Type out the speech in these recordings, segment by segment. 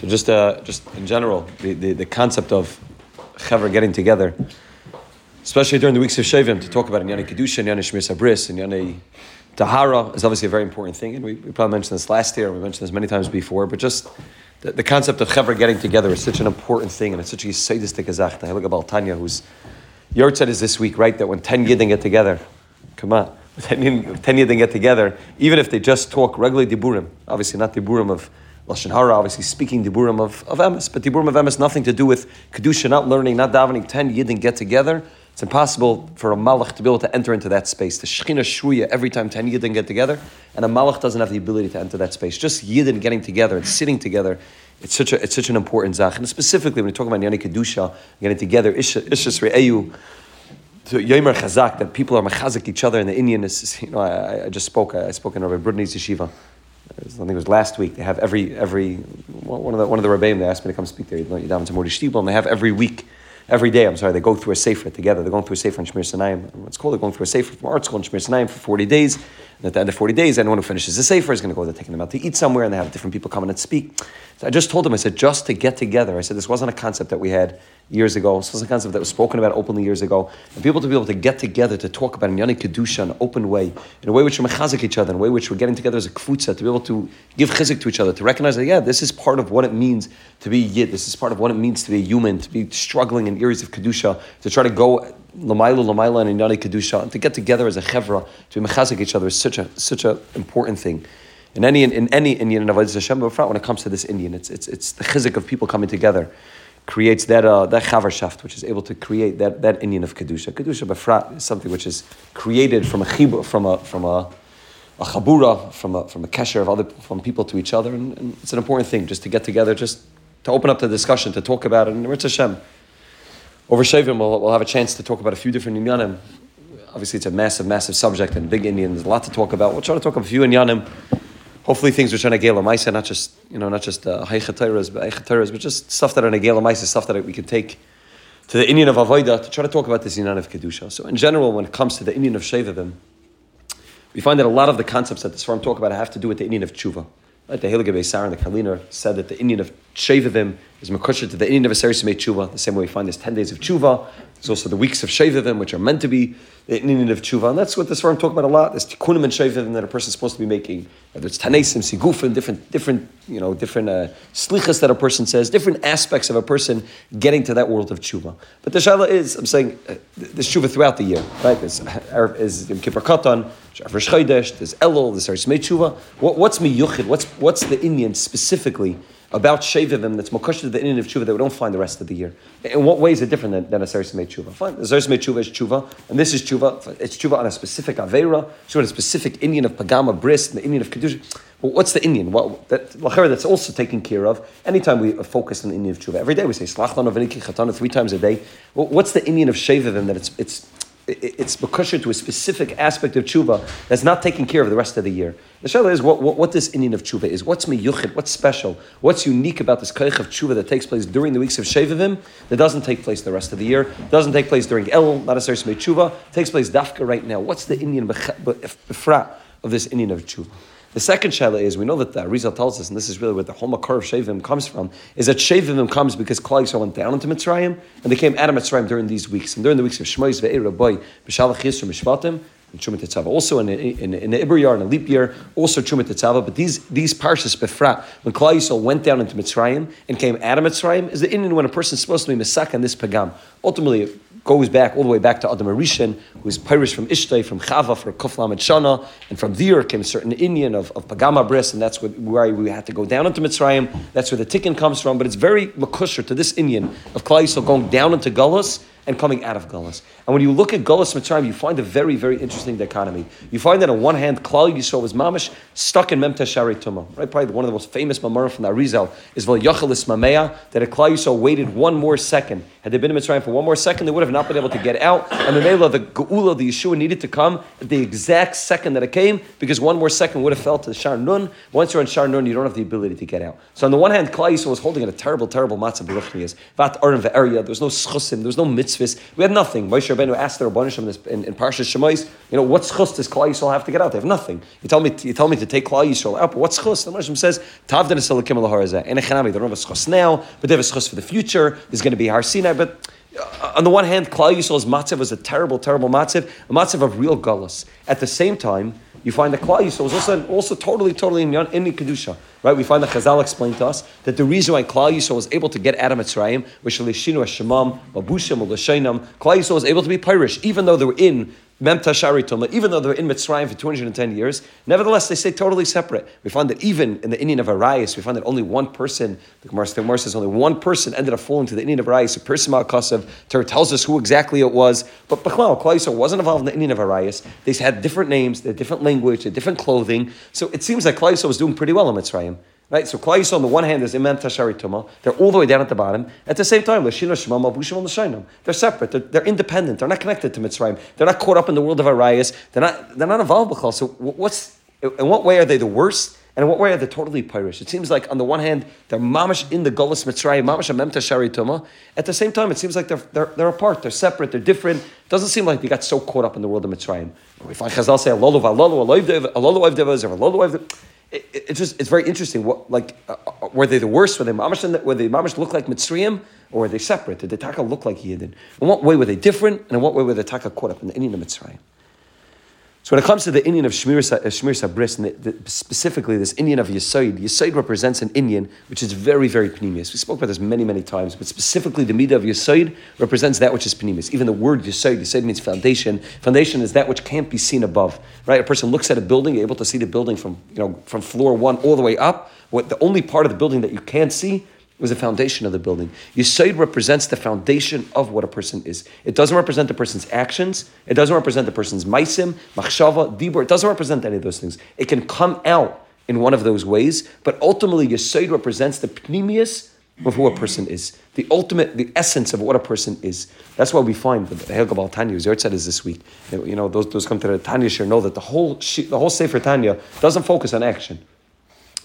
So just uh, just in general, the, the, the concept of chaver getting together, especially during the weeks of Shavim, to talk about Inyane Kedusha, Inyane Shmir Sabris, Inyane Tahara is obviously a very important thing. And we, we probably mentioned this last year, and we mentioned this many times before, but just the, the concept of chaver getting together is such an important thing, and it's such a sadistic azach. I look at Tanya, who's Yortzeit is this week, right? That when 10 Yidden get together, come on, 10 Yidden get together, even if they just talk regularly Diburim, obviously not Diburim of Lashon Hara, obviously speaking Diburim of, of Emes, but Diburim of Emes, nothing to do with Kedusha, not learning, not davening, 10 Yidden get together. It's impossible for a Malach to be able to enter into that space. The Shechina Shruya, every time 10 Yidden get together, and a Malach doesn't have the ability to enter that space. Just Yidden getting together and sitting together it's such a it's such an important zach. And specifically when you talk about Yani Kedusha, getting together, Ishas Re'eyu, to Yomer Chazak, that people are mechazik each other in the Indian is, you know, I, I just spoke, I spoke in Rabbi Brudney's yeshiva. I think it was last week. They have every every one of the one of the rebbeim. They asked me to come speak there. You know, to Mordi Stiebel, and they have every week, every day. I'm sorry, they go through a sefer together. They're going through a sefer in Shmir Sinayim. What's called they're going through a sefer from art school in Shmir Sinayim for 40 days. At the end of 40 days, anyone who finishes the sefer is going to go. They're taking them out to eat somewhere, and they have different people come in and speak. So I just told them, I said, just to get together. I said, this wasn't a concept that we had years ago. This was a concept that was spoken about openly years ago. And people to be able to get together to talk about Inyani Kedusha in an open way, in a way which we're mechazik each other, in a way which we're getting together as a kfutza, to be able to give chizik to each other, to recognize that, yeah, this is part of what it means to be yid, this is part of what it means to be a human, to be struggling in areas of Kedusha, to try to go Lamailu, Lamaila, and Inyani Kedusha, to get together as a chevra, to be mechazik each other is such a such an important thing. In any in any Indian of Hashem, but when it comes to this Indian, it's it's it's the chizik of people coming together creates that uh, that chavarshaft, which is able to create that that Indian of kedusha. Kedusha befrat is something which is created from a chibur, from a from a a chabura, from a from a kesher of other from people to each other, and, and, it's an important thing just to get together, just to open up the discussion, to talk about it. And Ritz Hashem, over Shavim, we'll, we'll have a chance to talk about a few different inyanim. Obviously, it's a massive, massive subject and big Indian. There's a lot to talk about. We'll try to talk about a few inyanim hopefully things which are to maisa, not just you know not just uh, but but just stuff that are in gala maisa, stuff that we can take to the Indian of avodah to try to talk about this Indian of kedusha. So in general, when it comes to the Indian of Shovavim, we find that a lot of the concepts that this farm talk about have to do with the Indian of tshuva. Right? The Hilge Beisar and the Kaliner said that the Indian of Shovavim is Makusha to the Indian of Aseris Tshuva, the same way we find there's 10 days of Tshuva. There's also the weeks of Shovavim, which are meant to be the Indian of Tshuva. And that's what this farm talk about a lot. There's Tikkunim and Shovavim that a person is supposed to be making, whether it's Tanesim, Sigufim, different, different, you know, different uh, slichas that a person says, different aspects of a person getting to that world of Tshuva. But the Shaila is, I'm saying, uh, there's Tshuva throughout the year, right? There's, is Yom Kippur Katan, Rosh Chodesh, there's Elul, there's Arismei Tshuva. What, what's Miyuchid? What's, what's the Indian specifically about Shovavim that's Mokosh to the Indian of Tshuva that we don't find the rest of the year? In what way is it different than, than a Sarismei Tshuva? Fine, the Sarismei Tshuva is Tshuva, and this is Tshuva. It's Tshuva on a specific Aveira, Tshuva on a specific Indian of Pagama, Bris, and the Indian of Kedusha. Well, what's the Indian? Well, that, that's also taken care of. Anytime we focus on the Indian of Tshuva, every day we say Slachlan of Chatana three times a day. Well, what's the Indian of Shovavim that it's, it's it's makosher to a specific aspect of tshuva that's not taken care of the rest of the year. The shayla is what, what, what, this Indian of tshuva is. What's miyuchid? What's special? What's unique about this kaich of tshuva that takes place during the weeks of Shovavim that doesn't take place the rest of the year? Doesn't take place during El, not necessarily tshuva. Takes place dafka right now. What's the Indian befra of this Indian of tshuva? The second shaila is we know that the Arizal tells us, and this is really where the whole makar of Shavim comes from, is that Shavim comes because Klal Yisrael went down into Mitzrayim and they came out of Mitzrayim during these weeks. And during the weeks of Shmois Ve'er Boy, B'Shalach Yisro Mishpatim, and Chumat Tetzava. Also in, in, the Iber year, in a leap year, also Chumat Tetzava. But these these parshas befrat, when Klal Yisrael went down into Mitzrayim and came out of Mitzrayim, is the Indian when a person is supposed to be Mesak and this Pagam. Ultimately, goes back all the way back to Adam Arishan, who is Pirish from Ishtay, from Chava for and Shana, and from there came a certain Indian of, of Pagama Bris, and that's where we had to go down into Mitzrayim. That's where the tikkun comes from, but it's very makusher to this Indian of Yisrael going down into Gullus and coming out of Gullus. And when you look at Gullus Mitzrayim, you find a very, very interesting dichotomy. You find that on one hand, Klal Yisrael was mamish stuck in Memtesh Shari Tumah. Right, probably one of the most famous mamara from the Arizal is Val Yachalis Mamea, that a Klal Yisrael waited one more second. Had they been in Mitzrayim for one more second, they would have not been able to get out. And the Mela, the Geula, the Yeshua needed to come at the exact second that it came, because one more second would have fell to the Shar Nun. Once you're in Shar Nun, you don't have the ability to get out. So on the one hand, Klal Yisrael was holding in a terrible, terrible matzah. Vat Arim Ve'eria, there was no schusim, there was no mitzvah mitzvahs. We had nothing. Moshe Rabbeinu asked the Rabbanishim in, in Parshas Shemais, you know, what's schus does Klal Yisrael have to get out? They have nothing. You tell me, you tell me to take Klal Yisrael out, but what schus? The Rabbanishim says, Tavdan Eselakim Alaharazah. In Echanami, they don't have a schus now, but they have a schus for the future. There's going to be Har Sinai, but uh, on the one hand, Klal Yisrael's matzav was a terrible, terrible matzav, a matzav of real gullus. At the same time, you find the Klal Yisrael was also, also totally, totally in, in Kedusha. Right? We find the Chazal explained to us that the reason why Klal Yisrael was able to get out of Mitzrayim was Shalishinu Hashemam, Babushim, Lashainam. Klal Yisrael was able to be Pirish, even though they were in Mem Tashari Tumah, even though they were in Mitzrayim for 210 years, nevertheless they stay totally separate. We find that even in the Indian of Arias, we find that only one person, the Gemara, says only one person ended up falling to the Indian of Arias, a person Ma'akasav. Torah tells us who exactly it was. But Bechlal, Klal wasn't involved in the Indian of Arias. They had different names, they had different language, they had different clothing. So it seems like Klal was doing pretty well in Mitzrayim. Right? So Klal on the one hand is Imam Tashari Tuma. They're all the way down at the bottom. At the same time, Lashina Shema Mabushim L'Shainim. They're separate. They're, they're independent. They're not connected to Mitzrayim. They're not caught up in the world of Arias. They're not, they're not involved with So what's, in what way are they the worst? And in what way are they totally Pirish? It seems like on the one hand, they're mamish in the Golas Mitzrayim, mamish Amem Tashari Tuma. At the same time, it seems like they're, they're, they're apart. They're separate. They're different. It doesn't seem like they got so caught up in the world of Mitzrayim. We find Chazal say, Alolu Alolu Alolu Alolu Alolu Alolu it, it's just it's very interesting. What like uh, uh, were they the worst? Were they mamish? Were they mamish look like Mitzrayim, or were they separate? Did the taka look like Yidden? In what way were they different? And in what way were the taka caught up in the Indian Mitzrayim? So when it comes to the Indian of Shmir, uh, Shmir Sabris, and the, the, specifically this Indian of Yisoid, Yisoid represents an Indian which is very, very pneumius. We spoke about this many, many times, but specifically the Midah of Yisoid represents that which is pneumius. Even the word Yisoid, Yisoid means foundation. Foundation is that which can't be seen above, right? A person looks at a building, you're able to see the building from, you know, from floor one all the way up. What the only part of the building that you can't see was the foundation of the building. Yisoid represents the foundation of what a person is. It doesn't represent the person's actions. It doesn't represent the person's maisim, machshava, dibur. It doesn't represent any of those things. It can come out in one of those ways, but ultimately Yisoid represents the pnimius of who a person is. The ultimate, the essence of what a person is. That's why we find the Helgabal Tanya, Zertzad is this week. You know, those, those come to the Tanya share know that the whole, the whole Sefer Tanya doesn't focus on action.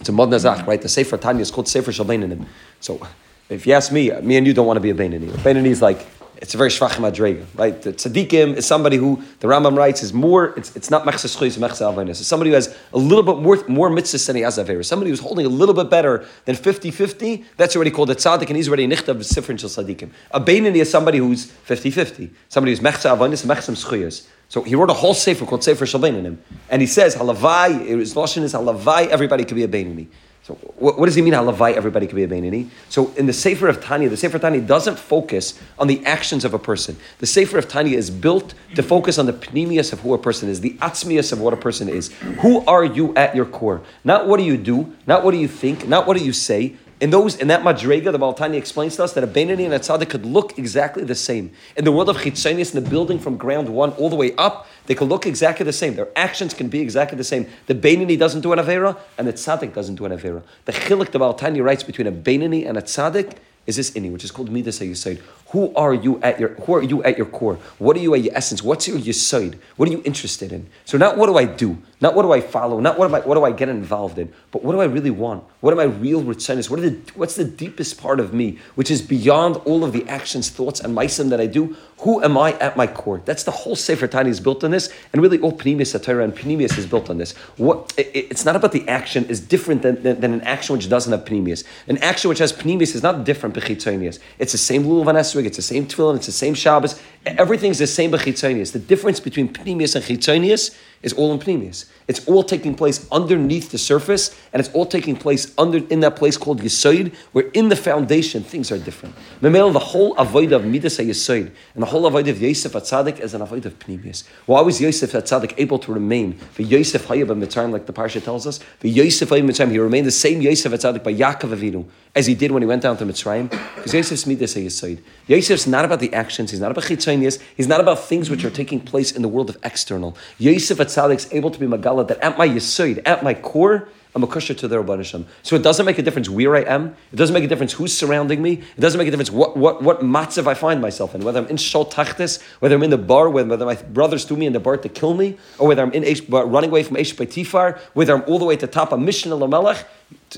It's a mod nazach, right? The Sefer Tanya is called Sefer Shalbeinanim. So if you ask me, me and you don't want to be a Bainani. A Bainani is like, it's a very shvachim adrega, right? The tzaddikim is somebody who the Rambam writes is more. It's, it's not mechzes chuyis mechzes alvanis. It's somebody who has a little bit more more mitzvahs than he has averus. Somebody who's holding a little bit better than 50-50, That's already called a tzaddik, and he's already nichtav sifrin shel tzaddikim. A beinani is somebody who's 50-50. Somebody who's mechzes alvanis mechzes chuyis. So he wrote a whole sefer called Sefer Shalbeinanim, and he says halavai. His lashon is halavai. Everybody could be a beinani. So what, what, does he mean? Halavai, everybody could be a Beinani. So in the Sefer of Tanya, the Sefer of Tanya doesn't focus on the actions of a person. The Sefer of Tanya is built to focus on the pneumius of who a person is, the atzmius of what a person is. Who are you at your core? Not what do you do, not what do you think, not what do you say, in those in that madrega, the Baltani explains to us that a Beinani and a Tzaddik could look exactly the same. In the world of Chitzonius, in the building from ground one all the way up, they could look exactly the same. Their actions can be exactly the same. The Beinani doesn't do an Avera, and the Tzaddik doesn't do an Avera. The Chilik the Baltani writes between a Beinani and a Tzaddik is this inni, which is called midas yisoid. Who are you at your Who are you at your core? What are you at your essence? What's your yisoid? What are you interested in? So not what do I do, not what do I follow, not what am I, what do I get involved in, but what do I really want? What are my real ritzanis? What are the What's the deepest part of me, which is beyond all of the actions, thoughts, and meisim that I do? Who am I at my core? That's the whole Sefer Tani is built on this, and really all Pneumius Satira and Pneumius is built on this. What it, it's not about the action is different than, than, than, an action which doesn't have Pneumius. An action which has Pneumius is not different. It's the same rule of Lulav and it's the same Tefillin, it's the same Shabbos. Everything's the same Bechitzonius. The difference between Pneumius and Chitzonius is all in Pneumius. It's all taking place underneath the surface, and it's all taking place under in that place called Yisoid, where in the foundation things are different. Memel, the whole avoid of Midas Yisoid, and the whole avoid of Yosef Atzadik is an avoid of Pneumius. Why was Yosef Atzadik able to remain? For Yosef Hayab Mitzrayim, like the Parsha tells us, for Yosef Hayab Mitzrayim, he remained the same Yosef Atzadik by Yaakov Avinu as he did when he went down to Mitzrayim, because Yosef's Midas Yisoid. Yosef's not about the actions, he's not about Chitzonius, he's not about things which are taking place in the world of external. Yosef Atzadik's able to be Magala that at my Yisoid, at my core, I'm a kusher to the Rabban So it doesn't make a difference where I am. It doesn't make a difference who's surrounding me. It doesn't make a difference what what what matzav I find myself in. Whether I'm in shol tachtis, whether I'm in the bar, whether my brothers threw me in the bar to kill me, or whether I'm in running away from Eish Tifar, whether I'm all the way to top of Mishnah Lamelech.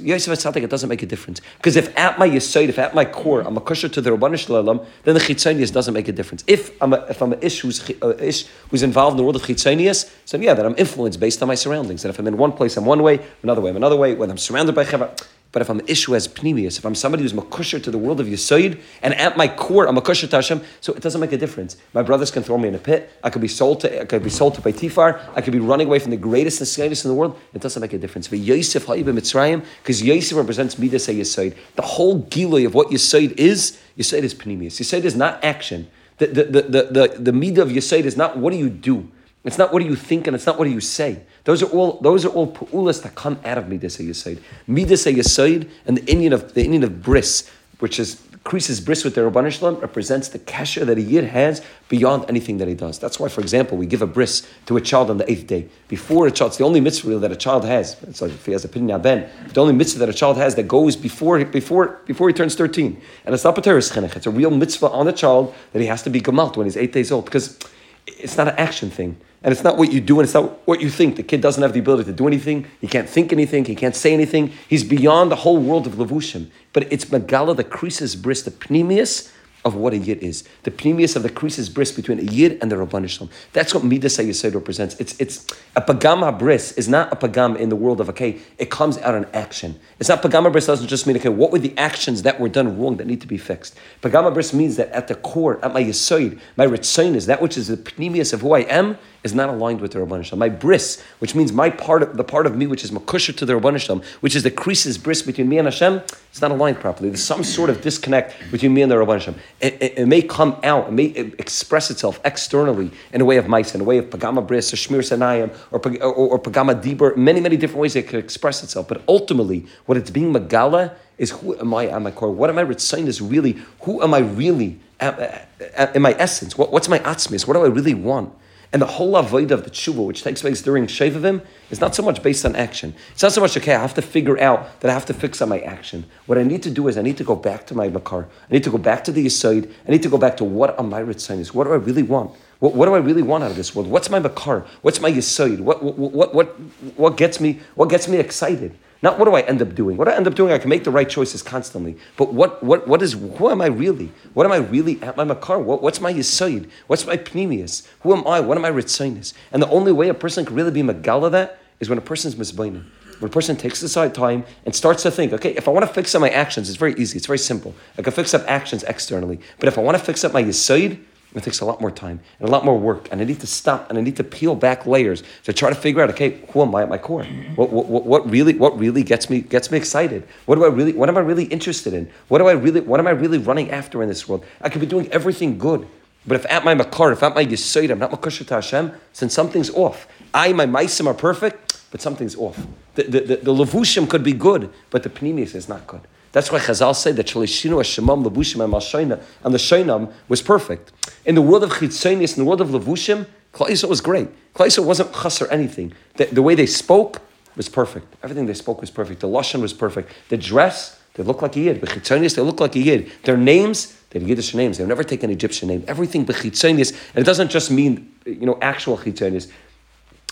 Yosef Atzadik, it doesn't make a difference. Because if at my Yisoid, if at my core, I'm a kosher to the Rabbanu Shalom, then the Chitzonius doesn't make a difference. If I'm a, if I'm a ish who's, uh, ish who's involved in the world of Chitzonius, so yeah, that I'm influenced based on my surroundings. That if I'm in one place, I'm one way, another way, I'm another way, when I'm surrounded by Cheva, but if I'm issue as pnimius, if I'm somebody who's makusher to the world of Yisoid, and at my core I'm makusher to Hashem, so it doesn't make a difference. My brothers can throw me in a pit. I could be sold to. I could be sold to by Tifar. I could be running away from the greatest slightest in the world. It doesn't make a difference. For Yosef Ha'iba Mitzrayim, because Yosef represents Midas Yisoid. The whole giloy of what Yisoid is, Yisoid is pnimius. Yisoid is not action. The the the the, the, the midah of Yisoid is not what do you do. It's not what do you think and it's not what do you say. Those are all those are all pu'ulas that come out of midas yisoid. Midas yisoid and the Indian of the Indian of bris, which is creases bris with the Rabban Shalom, represents the kasher that a yid has beyond anything that he does. That's why, for example, we give a bris to a child on the eighth day. Before a child, it's the only mitzvah that a child has. It's like if he has a pinyan ben, the only mitzvah that a child has that goes before before before he turns thirteen. And it's not a chinuch. It's a real mitzvah on a child that he has to be gemalt when he's eight days old because it's not an action thing. And it's not what you do and it's not what you think. The kid doesn't have the ability to do anything. He can't think anything. He can't say anything. He's beyond the whole world of Levushim. But it's Megala that creases bris, the pneumius of what a yid is. The pneumius of the creases bris between a yid and the Rabban. That's what Midas HaYesod represents. It's, it's a pagama bris is not a pagam in the world of, okay, it comes out in action. It's not pagama bris doesn't just mean, okay, what were the actions that were done wrong that need to be fixed? Pagama bris means that at the core, at my yesod, my ritzain is that which is the pneumius of who I am, is not aligned with the Rabban Shalom. My bris, which means my part of the part of me which is makusha to the Rabban Shalom, which is the creases bris between me and Hashem, it's not aligned properly. There's some sort of disconnect between me and the Rabban Shalom. It, it, it, may come out, it may express itself externally in a way of mice, in a way of pagama bris, or shmir sanayim, or, or, or pagama dibur, many, many different ways it could express itself. But ultimately, what it's being magala is who am I at my core? What am I saying is really, who am I really in my essence? What, what's my atzmis? What do I really want? And the whole avoid of the tshuva, which takes place during Shovavim, is not so much based on action. It's not so much, okay, I have to figure out that I have to fix on my action. What I need to do is I need to go back to my makar. I need to go back to the Yisoid. I need to go back to what are my is. What do I really want? What, what, do I really want out of this world? What's my makar? What's my Yisoid? What, what, what, what, what, gets me, what gets me excited? Not what do I end up doing? What I end up doing? I can make the right choices constantly. But what, what, what is, who am I really? What am I really at my makar? What, what's my yisoid? What's my pneumius? Who am I? What am I ritzinis? And the only way a person can really be magala that is when a person's misbaining. When a person takes aside time and starts to think, okay, if I want to fix up my actions, it's very easy, it's very simple. I can fix up actions externally. But if I want to fix up my yisoid, it takes a lot more time and a lot more work, and I need to stop and I need to peel back layers to try to figure out, okay, who am I at my core? What, what, what really what really gets me gets me excited? What do I really what am I really interested in? What do I really what am I really running after in this world? I could be doing everything good, but if at my makar, if at my yisoid, I'm not makusha to Hashem, then something's off. I my maisim are perfect, but something's off. The the, the, the levushim could be good, but the pneumius is not good. That's why Chazal said that Shalishinu Hashemam Levushim and Malshaina and the Shainam was perfect. In the world of Chitzonis, in the world of Levushim, Klal was great. Klal wasn't chasser anything. The, the, way they spoke was perfect. Everything they spoke was perfect. The Lashon was perfect. The dress, they looked like a Yid. Bechitzonis, they looked like a Yid. Their names, they had Yiddish names. They would never take an Egyptian name. Everything Bechitzonis, and it doesn't just mean, you know, actual Chitzonis.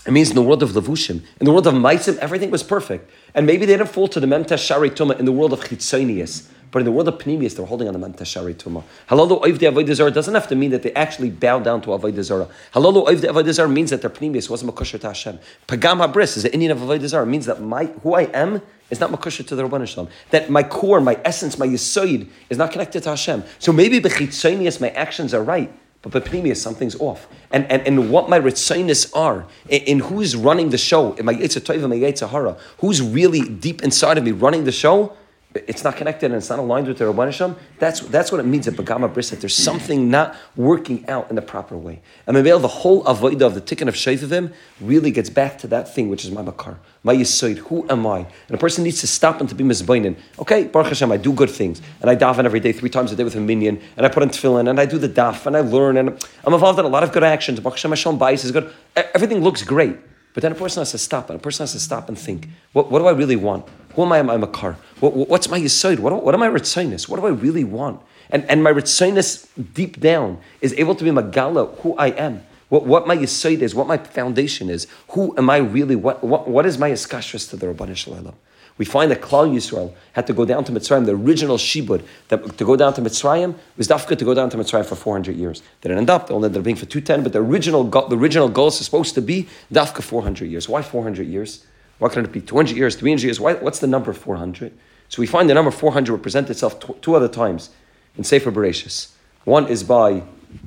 It means in the world of Levushim, in the world of Maisim, everything was perfect. And maybe they didn't fall to the Memta Shari Tuma in the world of Chitzonius, but in the world of Pnimius, they're holding on the Memta Shari Tuma. Halalu Oivde Avodah doesn't have to mean that they actually bow down to Avodah Zarah. Halalu Oivde Avodah means that their Pnimius wasn't Makosher to Hashem. Pagam Habris is the Indian of Avodah means that my, who I am is not Makosher to the Rabban Shalom. That my core, my essence, my Yisoid is not connected to Hashem. So maybe Bechitzonius, my actions are right. But Bepnimia, something's off. And, and, and what my ritzainis are, in, in, who's running the show, in my Yitzhak my Yitzhahara, who's really deep inside of me running the show, it's not connected and it's not aligned with the Rabbanisham, that's, that's what it means at Bagama Bris, that there's something not working out in the proper way. And maybe the whole avodah of the tikkun of Shaithavim really gets back to that thing, which is my makar, my yisoid, who am I? And a person needs to stop and to be mizbainin. Okay, Baruch Hashem, I do good things, and I daven every day, three times a day with a minion, and I put on tefillin, and I do the daf, and I learn, and I'm involved in a lot of good actions. Baruch Hashem, Hashem, bias is good. Everything looks great. But then a person has to stop, and a person has to stop and think, what, what do I really want? Who am I? Am a car? What, what's my yisoid? What, what am I ritzinus? What do I really want? And, and my ritzinus deep down is able to be magala, who I am. What, what my yisoid is, what my foundation is. Who am I really? What, what, what is my iskashras to the Rabbanah Shalom? We find that Klal Yisrael had to go down to Mitzrayim, the original Shibud, that to go down to Mitzrayim was dafka to go down to Mitzrayim for 400 years. They didn't end up, they only ended up being for 210, but the original, the original goal is supposed to be dafka 400 years. Why 400 years? Why couldn't it be 200 years, 300 years? Why, what's the number 400? So we find the number 400 represent itself two other times in Sefer Bereshis. One is by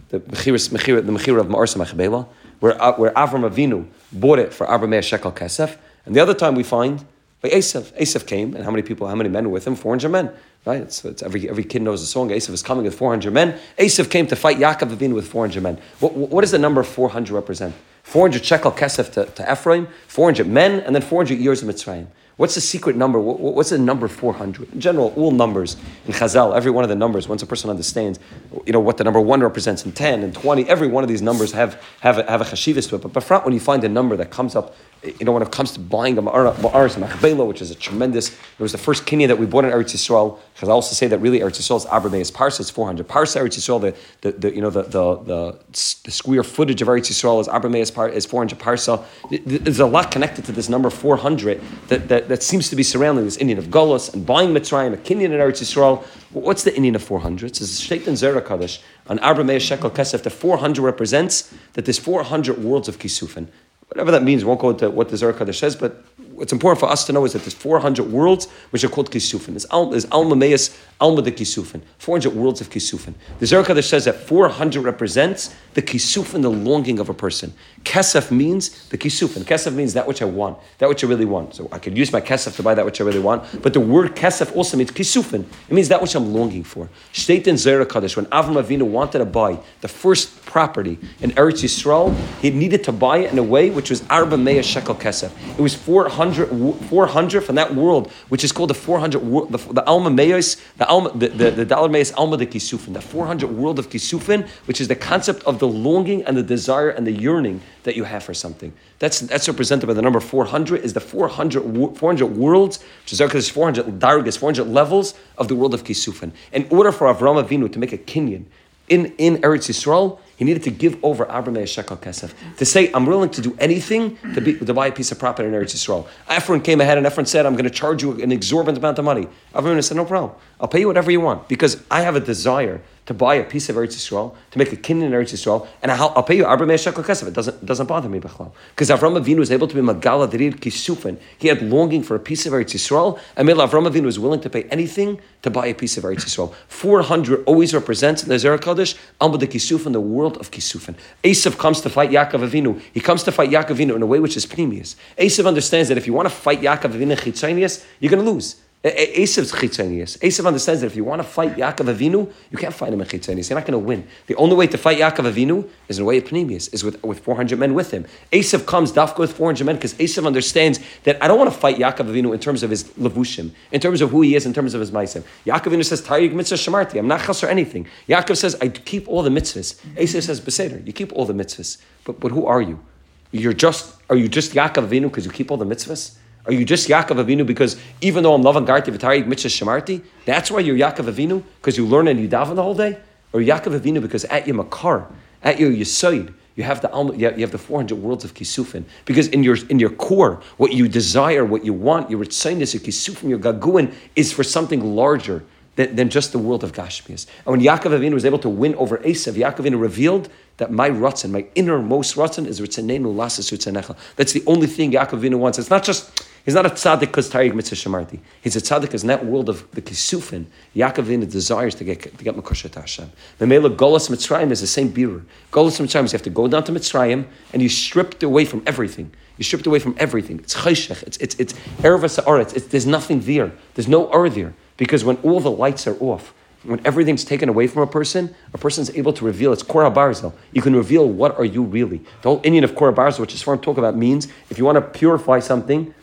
the Mechira of Ma'arsa Mechibela, where, uh, where Avram Avinu bought it for Abra Shekel Kesef. And the other time we find by Esav. Esav came, and how many people, how many men were with him? 400 men. Right? It's, it's every, every kid knows the song. Esav is coming with 400 men. Esav came to fight Yaakov Avinu with 400 men. What, what does the number 400 represent? 400 shekel kesef to, to Ephraim, 400 men, and then 400 years of Mitzrayim. What's the secret number? What's the number 400? In general, all numbers in Chazal, every one of the numbers, once a person understands, you know, what the number one represents in 10 and 20, every one of these numbers have, have, a, have a chashivas to it. But Befrat, when you find a number that comes up, you know, when it comes to buying a Ma'aris Machbela, which is a tremendous, it was the first kinyan that we bought in Eretz Yisrael, because I also say that really Eretz Yisrael is Abrameus Parsa, it's 400 Parsa, Eretz Yisrael, the, the, the, you know, the, the, the, the square footage of Eretz Yisrael is Abrameus Parsa, is 400 Parsa. There's a lot connected to this number 400 that, that, that seems to be surrounding this Indian of Golos and buying Mitzrayim, a kinyan in Eretz Yisrael. What's the Indian of 400? It's Shaitan Zera Kaddish on Abrameus Shekel Kesef. The 400 represents that there's 400 worlds of Kisufin. Whatever that means, we won't go into what the Zohar says, but what's important for us to know is that there's 400 worlds which are called Kisufin. There's, Al, there's Alma Meis, Alma de Kisufin. 400 worlds of Kisufin. The Zohar says that 400 represents the Kisufin, the longing of a person. Kesef means the Kisufin. Kesef means that which I want, that which I really want. So I could use my Kesef to buy that which I really want, but the word Kesef also means Kisufin. It means that which I'm longing for. State in Zohar Kaddish, when Avram Avinu wanted to buy the first property in Eretz Yisrael, he needed to buy it in a way which was Arba Meya Shekel Kesef. It was 400, 400 from that world, which is called the 400, the, the Alma Meyos, the Alma, the, the, the Meyos Alma de Kisufin, the 400 world of Kisufin, which is the concept of the longing and the desire and the yearning that you have for something. That's, that's represented by the number 400, is the 400, 400 worlds, there's 400 dargas, 400 levels of the world of Kisufin. In order for Avram Avinu to make a kinyan in, in Eretz Yisrael, he needed to give over Abraham Shekel Kesef. To say, I'm willing to do anything to, be, to buy a piece of property in Eretz Yisrael. Ephron came ahead and Ephron said, I'm going to charge you an exorbitant amount of money. Abraham said, no problem. I'll pay you whatever you want because I have a desire to buy a piece of Eretz Yisrael, to make a kinyan in Eretz Yisrael, and I'll, I'll pay you Arba Shekel Kesef. It doesn't, doesn't bother me. Because Avram Avinu was able to be Magala Dirir Kisufin. He had longing for a piece of Eretz Yisrael, and Mil Avram Avinu was willing to pay anything to buy a piece of Eretz Yisrael. 400 always represents in the Zerah Kaddish, Alma de Kisufin, the world of Kisufin. Esav comes to fight Yaakov Avinu. He comes to fight Yaakov Avinu in a way which is pneumius. Esav understands that if you want to fight Yaakov Avinu chitzonius, you're going to lose. Esav's chitzonius. Esav understands that if you want to fight Yaakov Avinu, you can't fight him in chitzonius. You're not going to win. The only way to fight Yaakov Avinu is in a way of pneumius, is with, with 400 men with him. Esav comes dafka with 400 men because Esav understands that I don't want to fight Yaakov Avinu in terms of his levushim, in terms of who he is, in terms of his ma'asim. Yaakov Avinu says, Tayyig mitzvah shamarti. I'm not chaser anything. Yaakov says, I keep all the mitzvahs. Esav says, Beseder, you keep all the mitzvahs. But, but who are you? You're just, are you just Yaakov Avinu because you keep all the mitzvahs? Are you just Yaakov Avinu because even though I'm loving Garti V'Tarik Mitzvah Shemarti, that's why you're Yaakov Avinu because you learn and you daven the whole day? Or Yaakov Avinu because at your Makar, at your Yisoid, you have the you have the 400 worlds of Kisufin. Because in your in your core, what you desire, what you want, your Ritzinus, your Kisufin, your Gaguin, is for something larger than, than just the world of Gashmias. And when Yaakov Avinu was able to win over Esav, Yaakov Avinu revealed that my Ratzin, my innermost Ratzin, is Ritzinenu Lasas That's the only thing Yaakov Avinu wants. It's not just He's not a tzaddik because Tariq Mitzvah Shemarti. He's a tzaddik because in that world of the Kisufin, Yaakov Avinu desires to get to get Makosha to Hashem. Memela Golas Mitzrayim is the same birur. Golas Mitzrayim is you have to go down to Mitzrayim and you stripped away from everything. You stripped away from everything. It's chayshech. It's it's it's erva it's, it's, There's nothing there. There's no ar there because when all the lights are off, when everything's taken away from a person, a person's able to reveal its Korah Barzel. You can reveal what are you really. The whole Indian of Korah Barzel, which is far talk about, means if you want to purify something,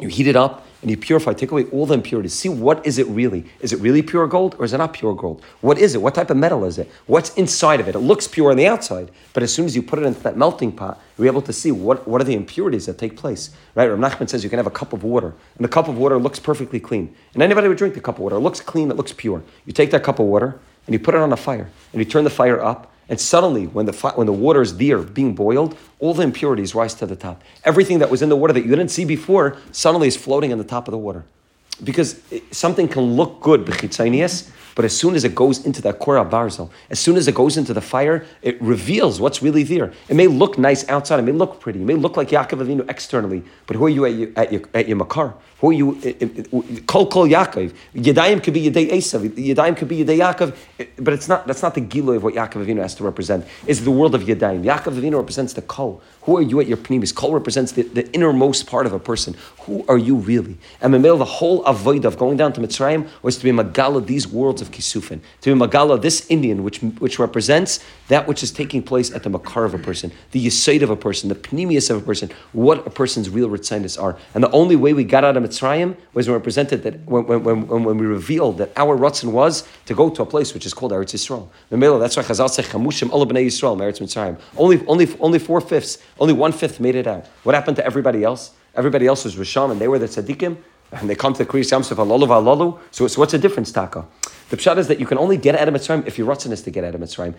you heat it up and you purify, take away all the impurities. See what is it really? Is it really pure gold or is it not pure gold? What is it? What type of metal is it? What's inside of it? It looks pure on the outside, but as soon as you put it into that melting pot, you're able to see what, what are the impurities that take place. Right? Rav Nachman says you can have a cup of water, and the cup of water looks perfectly clean. And anybody would drink the cup of water. It looks clean, it looks pure. You take that cup of water and you put it on a fire, and you turn the fire up, and suddenly, when the, when the water is there being boiled, all the impurities rise to the top. Everything that was in the water that you didn't see before suddenly is floating on the top of the water. because something can look good but as soon as it goes into that Korah Barzel, as soon as it goes into the fire, it reveals what's really there. It may look nice outside, it may look pretty, it may look like Yaakov Avinu externally, but who are you at your, at your, at your Makar? Who are you? Kol Kol Yaakov. Yadayim could be Yaday Esav. Yadayim could be Yaday Yaakov, but it's not. That's not the Giloy of what Yaakov Avinu has to represent. It's the world of Yadayim. Yaakov Avinu represents the Kol. Who are you at your pnimis? Kol represents the, the innermost part of a person. Who are you really? And the the whole avoid of going down to Mitzrayim was to be Magala these worlds of Kisufin, to be Magala this Indian, which which represents that which is taking place at the Makar of a person, the Yisaid of a person, the Pnimius of a person, what a person's real Ritzinus are. And the only way we got out of Mitzrayim was when we presented that when, when, when, when we revealed that our Ratzin was to go to a place which is called Eretz Yisrael. That's why Chazal said Chamushim Allah Bnei Yisrael, Eretz Mitzrayim. Only, only, only four fifths, only one fifth made it out. What happened to everybody else? Everybody else was Risham and they were the tzaddikim, and they come to the Kriyas Yamsuf Alalu Alalu. So, so what's the difference, Taka? The pshat is that you can only get out of Mitzrayim if your Ratzin is to get out of Mitzrayim.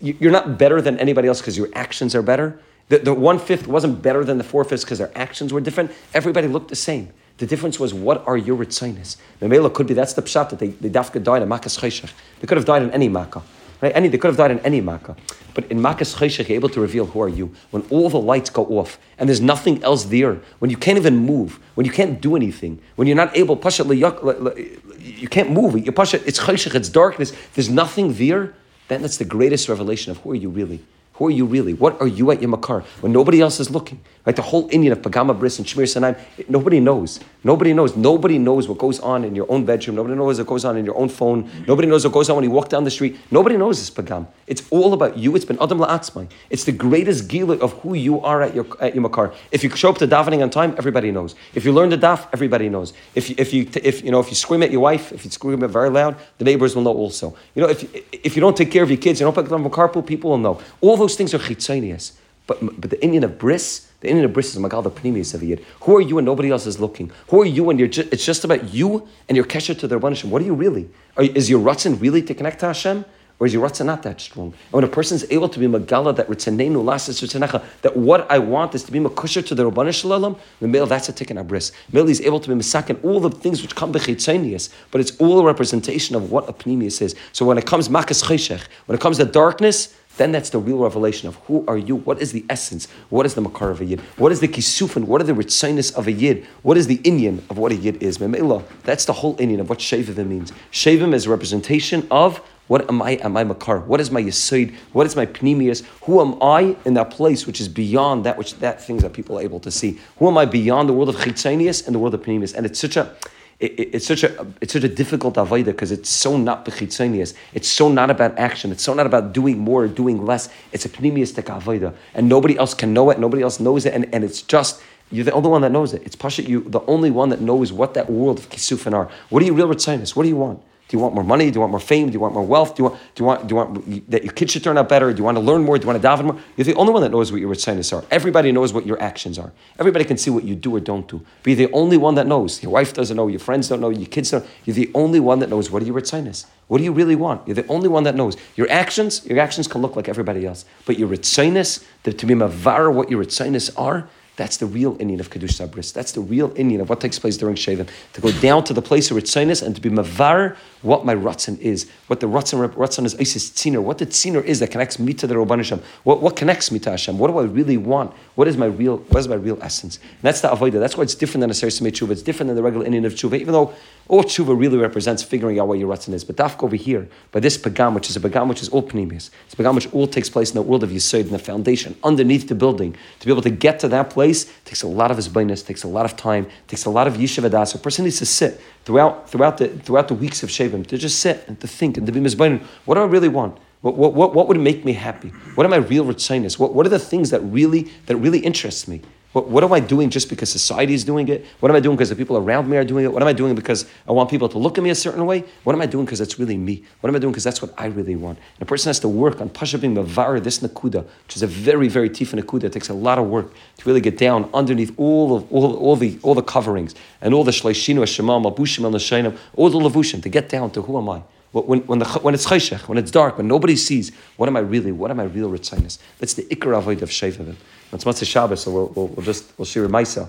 You're not better than anybody else because your actions are better. The, the one fifth wasn't better than the four fifths because their actions were different. Everybody looked the same. The difference was what are your ritzinis? Memela could be that's the pshat that they, they dafka died in makas chayshach. They could have died in any makkah. Right? Any, they could have died in any makkah. But in makas chayshach, you're able to reveal who are you. When all the lights go off and there's nothing else there, when you can't even move, when you can't do anything, when you're not able, pasha you can't move. You pasha, it's chayshach, it's darkness. There's nothing there. Then that's the greatest revelation of who are you really. Who are you really? What are you at your makar when nobody else is looking? Right, the whole Indian of Pagama Bris and Shmir Sanaim, nobody knows. Nobody knows. Nobody knows what goes on in your own bedroom. Nobody knows what goes on in your own phone. Nobody knows what goes on when you walk down the street. Nobody knows this Pagam. It's all about you. It's been Adam La'atzmai. It's the greatest gila of who you are at your at your makar. If you show up to davening on time, everybody knows. If you learn the daf, everybody knows. If you, if you if you know if you scream at your wife, if you scream it very loud, the neighbors will know also. You know if if you don't take care of your kids, you don't pick them up carpool, people will know. All those things are chitzonius. But, but the Indian of bris, the Indian of bris is Magal the Pnimius of Yid. Who are you and nobody else is looking? Who are you and you're ju- it's just about you and your kesher to the Rabban What are you really? Are, is your Ratzin really to connect to Hashem? Or is your Ratzin not that strong? And when a person is able to be Magala, that Ritzanenu, Lasas Ritzanecha, that what I want is to be Makusher to the Rabban Shalom, the male, that's a tikkun abris. Male is able to be Misakin, all the things which come Bechitzanius, but it's all a representation of what a Pnimius is. So when it comes Makas Cheshech, when it comes to darkness, then that's the real revelation of who are you? What is the essence? What is the makar of a yid? What is the kisufin? What are the ritzinus of a yid? What is the inyan of what a yid is? That's the whole inyan of what shavim means. Shavim is a representation of what am I? Am I makar? What is my yisoid? What is my pnimius? Who am I in that place which is beyond that which that things that people are able to see? Who am I beyond the world of chitzanius and the world of pnimius? And it's such a it, it, it's such a it's such a difficult avodah because it's so not bechitzonius. It's so not about action. It's so not about doing more or doing less. It's a pneumiastic avodah, and nobody else can know it. Nobody else knows it, and, and it's just you're the only one that knows it. It's pasha you, the only one that knows what that world of kisufin are. What are you real ritzinus? What do you want? Do you want more money? Do you want more fame? Do you want more wealth? Do you want, do you want, do you want that your kids should turn out better? Do you want to learn more? Do you want to daven more? You're the only one that knows what your ritzinus are. Everybody knows what your actions are. Everybody can see what you do or don't do. Be the only one that knows. Your wife doesn't know. Your friends don't know. Your kids don't. You're the only one that knows what are your ritzinus. What do you really want? You're the only one that knows. Your actions, your actions can look like everybody else. But your ritzinus, to be mavar what your ritzinus are, that's the real Indian of Kedusha Sabris. That's the real Indian of what takes place during Shavim. To go down to the place of Ritzinus and to be Mavar what my Ratzin is, what the Ratzin, Ratzin is Isis Tziner, what the Tziner is that connects me to the Rabban Hashem. What, what connects me to Hashem? What do I really want? What is my real, what is my real essence? And that's the Avodah. That's why it's different than a Seris Tshuva. It's different than the regular Indian of Tshuva, even though all Tshuva really represents figuring out what your Ratzin is. But Dafka over here, by this Pagam, which is a Pagam which is all Pneumius, it's a Pagam which all takes place in the world of Yisod, in the foundation, underneath the building. To be able to get to that place takes a lot of his takes a lot of time, takes a lot of Yishuv A person needs to sit throughout, throughout, the, throughout the weeks of Shavim, to just sit and to think and to be mizbayin. What do I really want? What, what, what, what would make me happy? What are my real ritzinus? What, what are the things that really, that really interest me? What, what am I doing just because society is doing it? What am I doing because the people around me are doing it? What am I doing because I want people to look at me a certain way? What am I doing because it's really me? What am I doing because that's what I really want? And a person has to work on pashabing mavar, this nakuda, which is a very, very tifa nakuda. It takes a lot of work to really get down underneath all of all, all the all the coverings and all the shleishinu, shemam, abushim, and all the lavushim to get down to who am I? When, when, the, when it's chayshech, when it's dark, when nobody sees, what am I really? What am I real ritzinus? That's the ikar avoid of Shovavim. It's Matzah Shabbos, so we'll, we'll, we'll just we'll share a Maisa.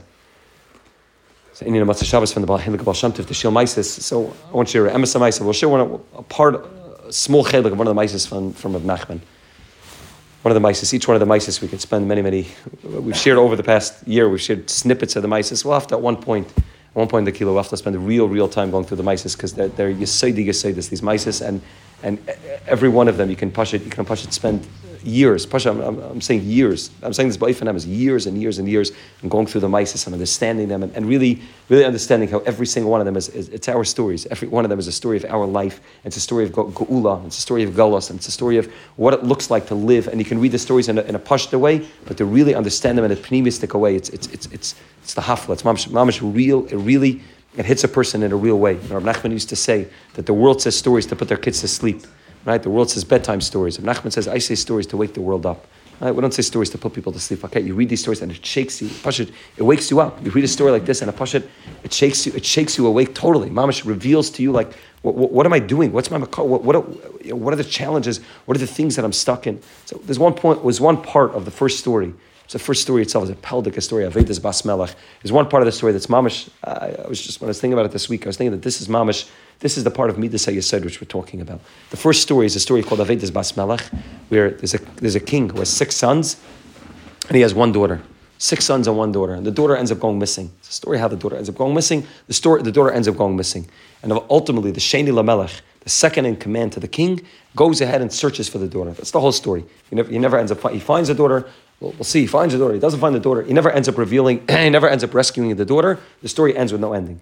in the Matzah Shabbos from the Hilik Baal Shem Tov, the Shil Maisis. So I want to share Emes Maisa. We'll share one a part, a small chelik of one of the Maisis from from Rav Nachman. One of the Maisis, each one of the Maisis, we could spend many, many. We've shared over the past year. We've shared snippets of the Maisis. We'll have to at one point, at one point in the kilo, we'll have to spend real, real time going through the Maisis because they're they're Yesedi these Maisis, and and every one of them you can push it. You can push it. Spend years. Pasha, I'm, I'm, I'm, saying years. I'm saying this is years and years and years and going through the Mises and understanding them and, and, really, really understanding how every single one of them is, is, it's our stories. Every one of them is a story of our life. It's a story of Geula. It's a story of Galos. And it's a story of what it looks like to live. And you can read the stories in a, in a Pashta way, but to really understand them in a pneumistic way, it's, it's, it's, it's, it's the hafla. It's mamish, mamish real. It really it hits a person in a real way. Rabbi Nachman used to say that the world says stories to put their kids to sleep. Right? The world says bedtime stories. And Nachman says, I say stories to wake the world up. Right? We don't say stories to put people to sleep. Okay, you read these stories and it shakes you. It, it wakes you up. You read a story like this and a pashut, it shakes you. It shakes you awake totally. Mamash reveals to you like, what, what, what am I doing? What's my what, what, are, what are the challenges? What are the things that I'm stuck in? So there's one point. Was one part of the first story. The first story itself. is a peldic story. Avedas Bas Melech. There's one part of the story that's mamish. Uh, I was just when I was thinking about it this week. I was thinking that this is mamish this is the part of Midas HaYesod which we're talking about. The first story is a story called Avedas Bas Melech, where there's a, there's a king who has six sons, and he has one daughter. Six sons and one daughter. And the daughter ends up going missing. It's a story how the daughter ends up going missing. The, story, the daughter ends up going missing. And ultimately, the Sheni Lamelech, the second in command to the king, goes ahead and searches for the daughter. That's the whole story. He never, he never ends up, he finds the daughter, We'll, we'll, see. He finds the daughter. He doesn't find the daughter. He never ends up revealing. he never ends up rescuing the daughter. The story ends with no ending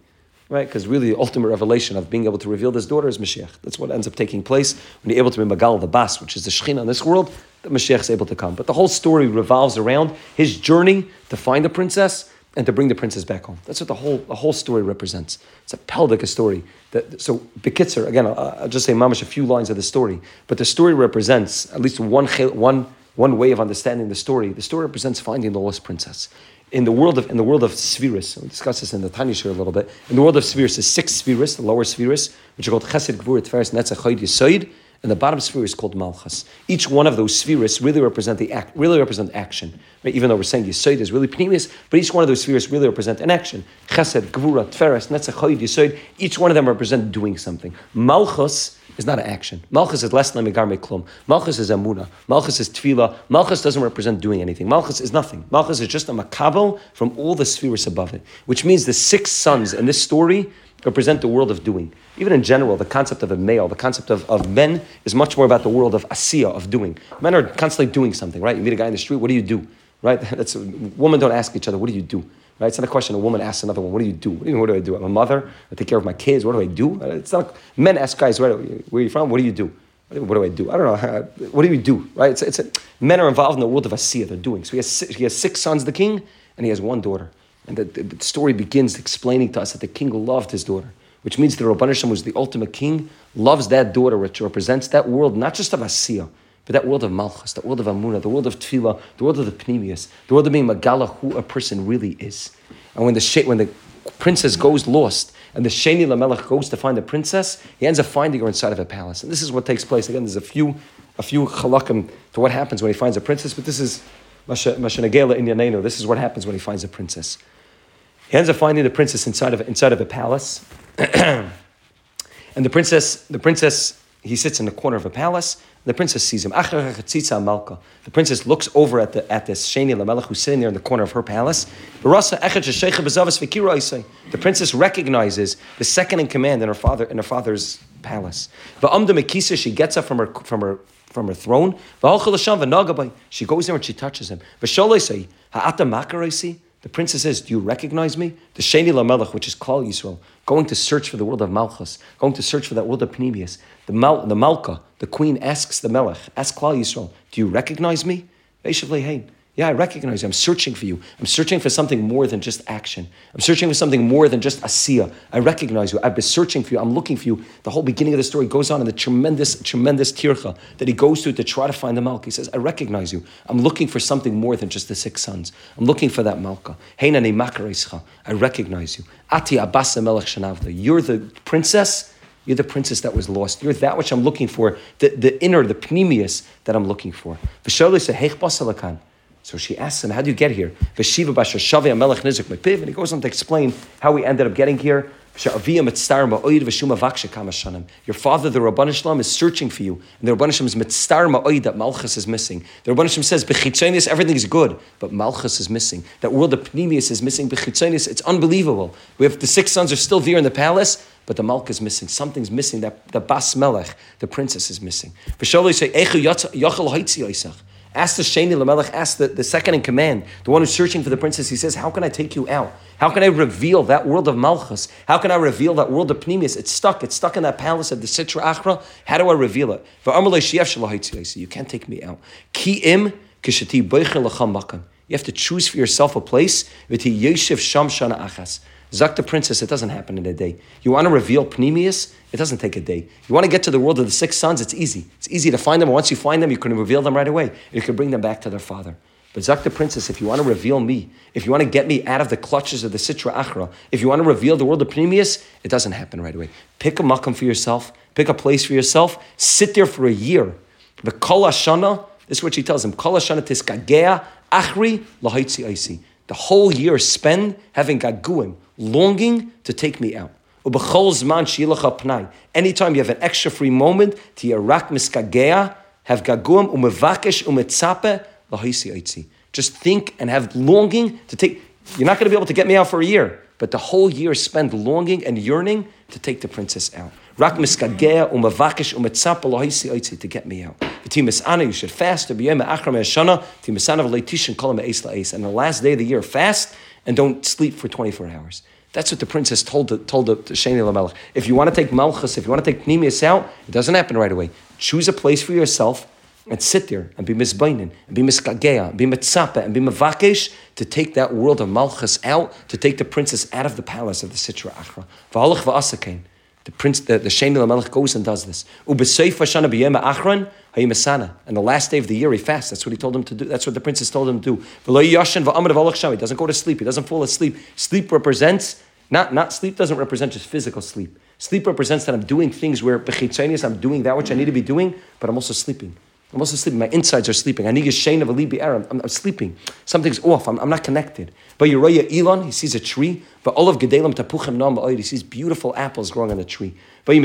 right? Because really, the ultimate revelation of being able to reveal this daughter is Mashiach. That's what ends up taking place when you're able to be Magal, the Bas, which is the Shekhinah in this world, the Mashiach is able to come. But the whole story revolves around his journey to find the princess and to bring the princess back home. That's what the whole, the whole story represents. It's a peldic story. That, so, Bekitzer, again, I'll, I'll, just say mamash a few lines of the story, but the story represents at least one, one, one way of understanding the story. The story represents finding the lost princess in the world of in the world of spheres, we discuss this in the Tanya a little bit. In the world of spheres, there's six spheres, the lower spheres, which are called Chesed, Gvur, Tferes, Netzach, Chayid, Yisoid, and the bottom sphere is called Malchus. Each one of those spheres really represent the act, really represent action. Right? Even though we're saying Yisoid is really Pneumius, but each one of those spheres really represent an action. Chesed, Gvura, Tferes, Netzach, Chayid, Yisoid, each one of them represent doing something. Malchus is not an action. Malchus is less than megar meklum. Malchus is amuna. Malchus is tefillah. Malchus doesn't represent doing anything. Malchus is nothing. Malchus is just a makabel from all the spheres above it, which means the six sons in this story represent the world of doing. Even in general, the concept of a male, the concept of, of men is much more about the world of asiya, of doing. Men are constantly doing something, right? You meet a guy in the street, what do you do? Right? That's women don't ask each other, what do you do? Right? It's not a question a woman asks another one, what do you do? What do, you, what do I do? I'm a mother. I take care of my kids. What do I do? Uh, it's not men ask guys, where, where are you from? What do you do? What do I do? I don't know. Uh, what do you do? Right? It's, it's a, men are involved in the world of Asiya. They're doing. So he has, he has six sons, the king, and he has one daughter. And the, the, story begins explaining to us that the king loved his daughter, which means the Rabban Hashem was the ultimate king, loves that daughter, which represents that world, not just of Asiya, but that world of Malchus, that world of Amunah, the world of Tefillah, the world of the Pnimius, the world of being Magala, who a person really is. And when the, when the princess goes lost, and the Sheni Lamelech goes to find the princess, he ends up finding her inside of a palace. And this is what takes place. Again, there's a few, a few halakim to what happens when he finds a princess, but this is Mashanagela in. This is what happens when he finds a princess. He ends up finding the princess inside of, inside of a palace. and the princess, the princess, he sits in the corner of a palace, the princess sees him. The princess looks over at the at this Sheni Lamelech who's sitting there in the corner of her palace. The princess recognizes the second in command in her father in her father's palace. She gets up from her from her from her throne. She goes there and she touches him. The princess says, Do you recognize me? The Sheni Lamelech, which is Klal Yisrael, going to search for the world of Malchus, going to search for that world of Pneumius. The, Mal, the Malka, the queen, asks the Melech, asks Klal Yisrael, Do you recognize me? Yeah, I recognize you. I'm searching for you. I'm searching for something more than just action. I'm searching for something more than just asiya. I recognize you. I've been searching for you. I'm looking for you. The whole beginning of the story goes on in the tremendous, tremendous tircha that he goes through to try to find the Malka. He says, I recognize you. I'm looking for something more than just the six sons. I'm looking for that Malka. I recognize you. Ati Abasa Melech Shanavda. You're the princess. You're the princess that was lost. You're that which I'm looking for, the, the inner, the pneumius that I'm looking for. So she asks him, How do you get here? And he goes on to explain how we ended up getting here. Your father, the Rabban is searching for you. And the Rabban is mitzstar ma'oid that Malchus is missing. The Rabban says, Bechitzonis, everything is good, but Malchus is missing. That world of Pneumius is missing. Bechitzonis, it's unbelievable. We have the six sons are still there in the palace, but the Malch is missing. Something's missing. That the Bas Melech, the princess, is missing. Ask the Sheni Lamelech, ask the, the second in command, the one who's searching for the princess. He says, How can I take you out? How can I reveal that world of Malchus? How can I reveal that world of Pnimius? It's stuck. It's stuck in that palace of the Sitra Achra. How do I reveal it? You can't take me out. You have to choose for yourself a place. The princess, it doesn't happen in a day. You want to reveal Pnimius, it doesn't take a day. You want to get to the world of the six sons, it's easy. It's easy to find them. Once you find them, you can reveal them right away. You can bring them back to their father. But Zak the princess, if you want to reveal me, if you want to get me out of the clutches of the Sitra Achra, if you want to reveal the world of Pnimius, it doesn't happen right away. Pick a makam for yourself, pick a place for yourself, sit there for a year. The Kol Hashana, this is what she tells him, Kol Hashana tiskagea achri lahaitzi. The whole year spend having gaguim, longing to take me out. Anytime you have an extra free moment, to yarak miskagea, have gaguim umevakesh umetzape Just think and have longing to take. You're not going to be able to get me out for a year, but the whole year spend longing and yearning to take the princess out. Rak miskagea umevakesh umetzape lahaisi to get me out. V'timis you should fast. Be achram eshana. Timisana v'leitishin kolam eis la'eis. And the last day of the year, fast and don't sleep for 24 hours. That's what the princess told the, told the, the Sheni Lamelech. If you want to take Malchus, if you want to take Pnimius out, it doesn't happen right away. Choose a place for yourself and sit there and be misbainin, and be miskagea, and be mitzapa, and be mavakesh to take that world of Malchus out, to take the princess out of the palace of the Sitra Achra. V'alach v'asakain. The prince, the, the Sheni Lamelech goes and does this. And the last day of the year he fasts. That's what he told him to do. That's what the princess told him to do. He doesn't go to sleep. He doesn't fall asleep. Sleep represents not, not sleep doesn't represent just physical sleep. Sleep represents that I'm doing things where I'm doing that which I need to be doing, but I'm also sleeping. I'm also sleeping. My insides are sleeping. I need a shane of a libi I'm, I'm sleeping. Something's off. I'm, I'm not connected. But Uriah Elon, he sees a tree. But all of Gedalim tapuchem nam He sees beautiful apples growing on the tree. And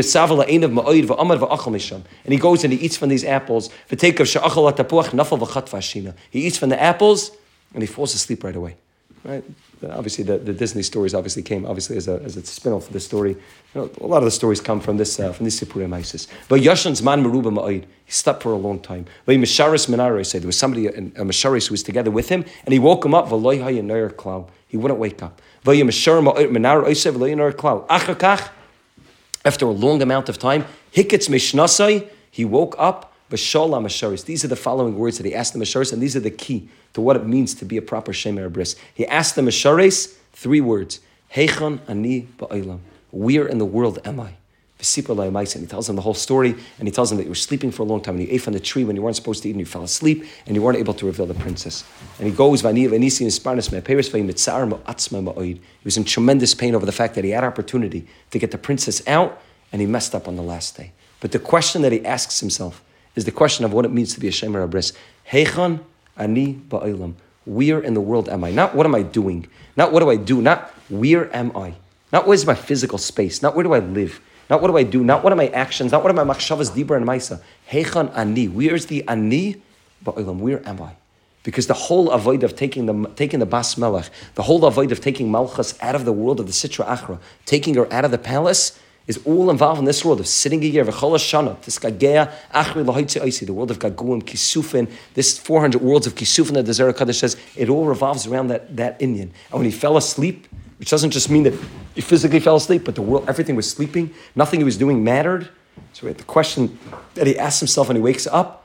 he goes and he eats from these apples. He eats from the apples and he falls asleep right away. Right? Obviously the, the Disney stories obviously came obviously as a, as a spin-off of the story. You know, a lot of the stories come from this uh, from this Sipurim Isis. But Yashan's man Meruba Ma'id, he slept for a long time. But Misharis Menara said there was somebody a Misharis who was together with him, and he woke him up. He wouldn't wake up. After a long amount of time, Hiketz Mishnasai, he woke up. B'sholam Misharis. These are the following words that he asked the Misharis, and these are the key to what it means to be a proper Shemer Bris. He asked the Mishares three words. Heichon ani ba'olam. Where in the world am I? And he tells them the whole story, and he tells them that you were sleeping for a long time, and you ate from the tree when you weren't supposed to eat, and you fell asleep, and you weren't able to reveal the princess. And he goes, he was in tremendous pain over the fact that he had an opportunity to get the princess out, and he messed up on the last day. But the question that he asks himself is the question of what it means to be a Shemer Abris. Ani ba'ilam. Where in the world am I? Not what am I doing? Not what do I do? Not where am I? Not where's my physical space? Not where do I live? Not what do I do? Not what are my actions? Not what are my machshavas, dibra, and maisa? Heichan ani. Where's the ani ba'ilam? Where am I? Because the whole avoid of taking the taking the bas melech, the whole avoid of taking malchus out of the world of the sitra achra, taking her out of the palace, is all involved in this world of sitting a year, hashana, this gagea, achri lahaitzi oisi, the world of gaguim, kisufin, this 400 worlds of kisufin that the Zohar Hakadosh says, it all revolves around that, that Indian. And when he fell asleep, which doesn't just mean that he physically fell asleep, but the world, everything was sleeping, nothing he was doing mattered. So the question that he asks himself when he wakes up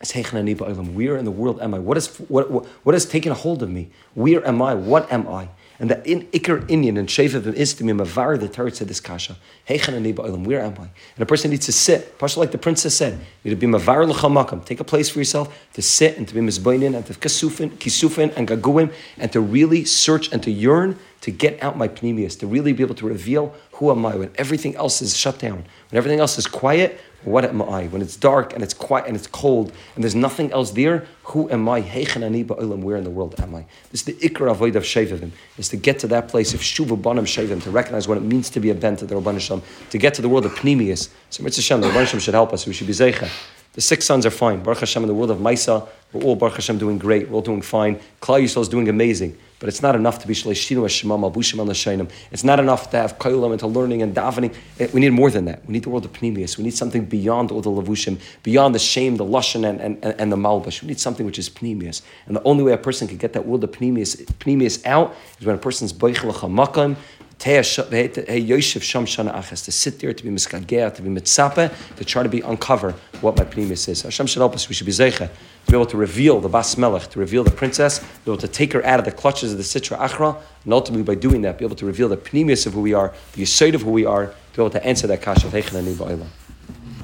is, where in the world am I? What, is, what, what, what taken a hold of me? Where am I? What am I? And the in, Iker Indian and Shovavim is to be Mavar, the Torah said this Kasha. Hey, where am I? And a person needs to sit, partially like the princess said, you need to be Mavar L'chamakam. Take a place for yourself to sit and to be Mizbainin and to Kisufin, Kisufin and Gaguim and to really search and to yearn to get out my pnimius, to really be able to reveal who am I when everything else is shut down, when everything else is quiet. What am I? When it's dark and it's quiet and it's cold and there's nothing else there, who am I? Where in the world am I? This is the ikra avoid of Shovavim, is to get to that place of Shuva Banim Shovavim, to recognize what it means to be a bent to the Rabban Hashem, to get to the world of Pnimius. So Mitzvah Hashem, the Rabban Hashem should help us, we should be Zeicha. The six sons are fine. Baruch Hashem in the world of Maisa, we're all Baruch Hashem doing great. We're all doing fine. Klal Yisrael is doing amazing. But it's not enough to be Shalishinu Shema Malbushim al Nashainim. It's not enough to have Koilam and to learning and davening. Eh, we need more than that. We need the world of Pnimius. We need something beyond all the Lavushim, beyond the shame, the Lashon, and, and, and the Malbush. We need something which is Pnimius. And the only way a person can get that world of Pnimius, out is when a person's Boichel Makam, to sit there, to be miskagea, to be mitzape, to try to be uncover what my primus is. Hashem should help us. We should be zeicha to be able to reveal the bas melech, to reveal the princess, to be able to take her out of the clutches of the sitra achra, and ultimately by doing that, be able to reveal the primus of who we are, the yisoid of who we are, to be able to answer that kasha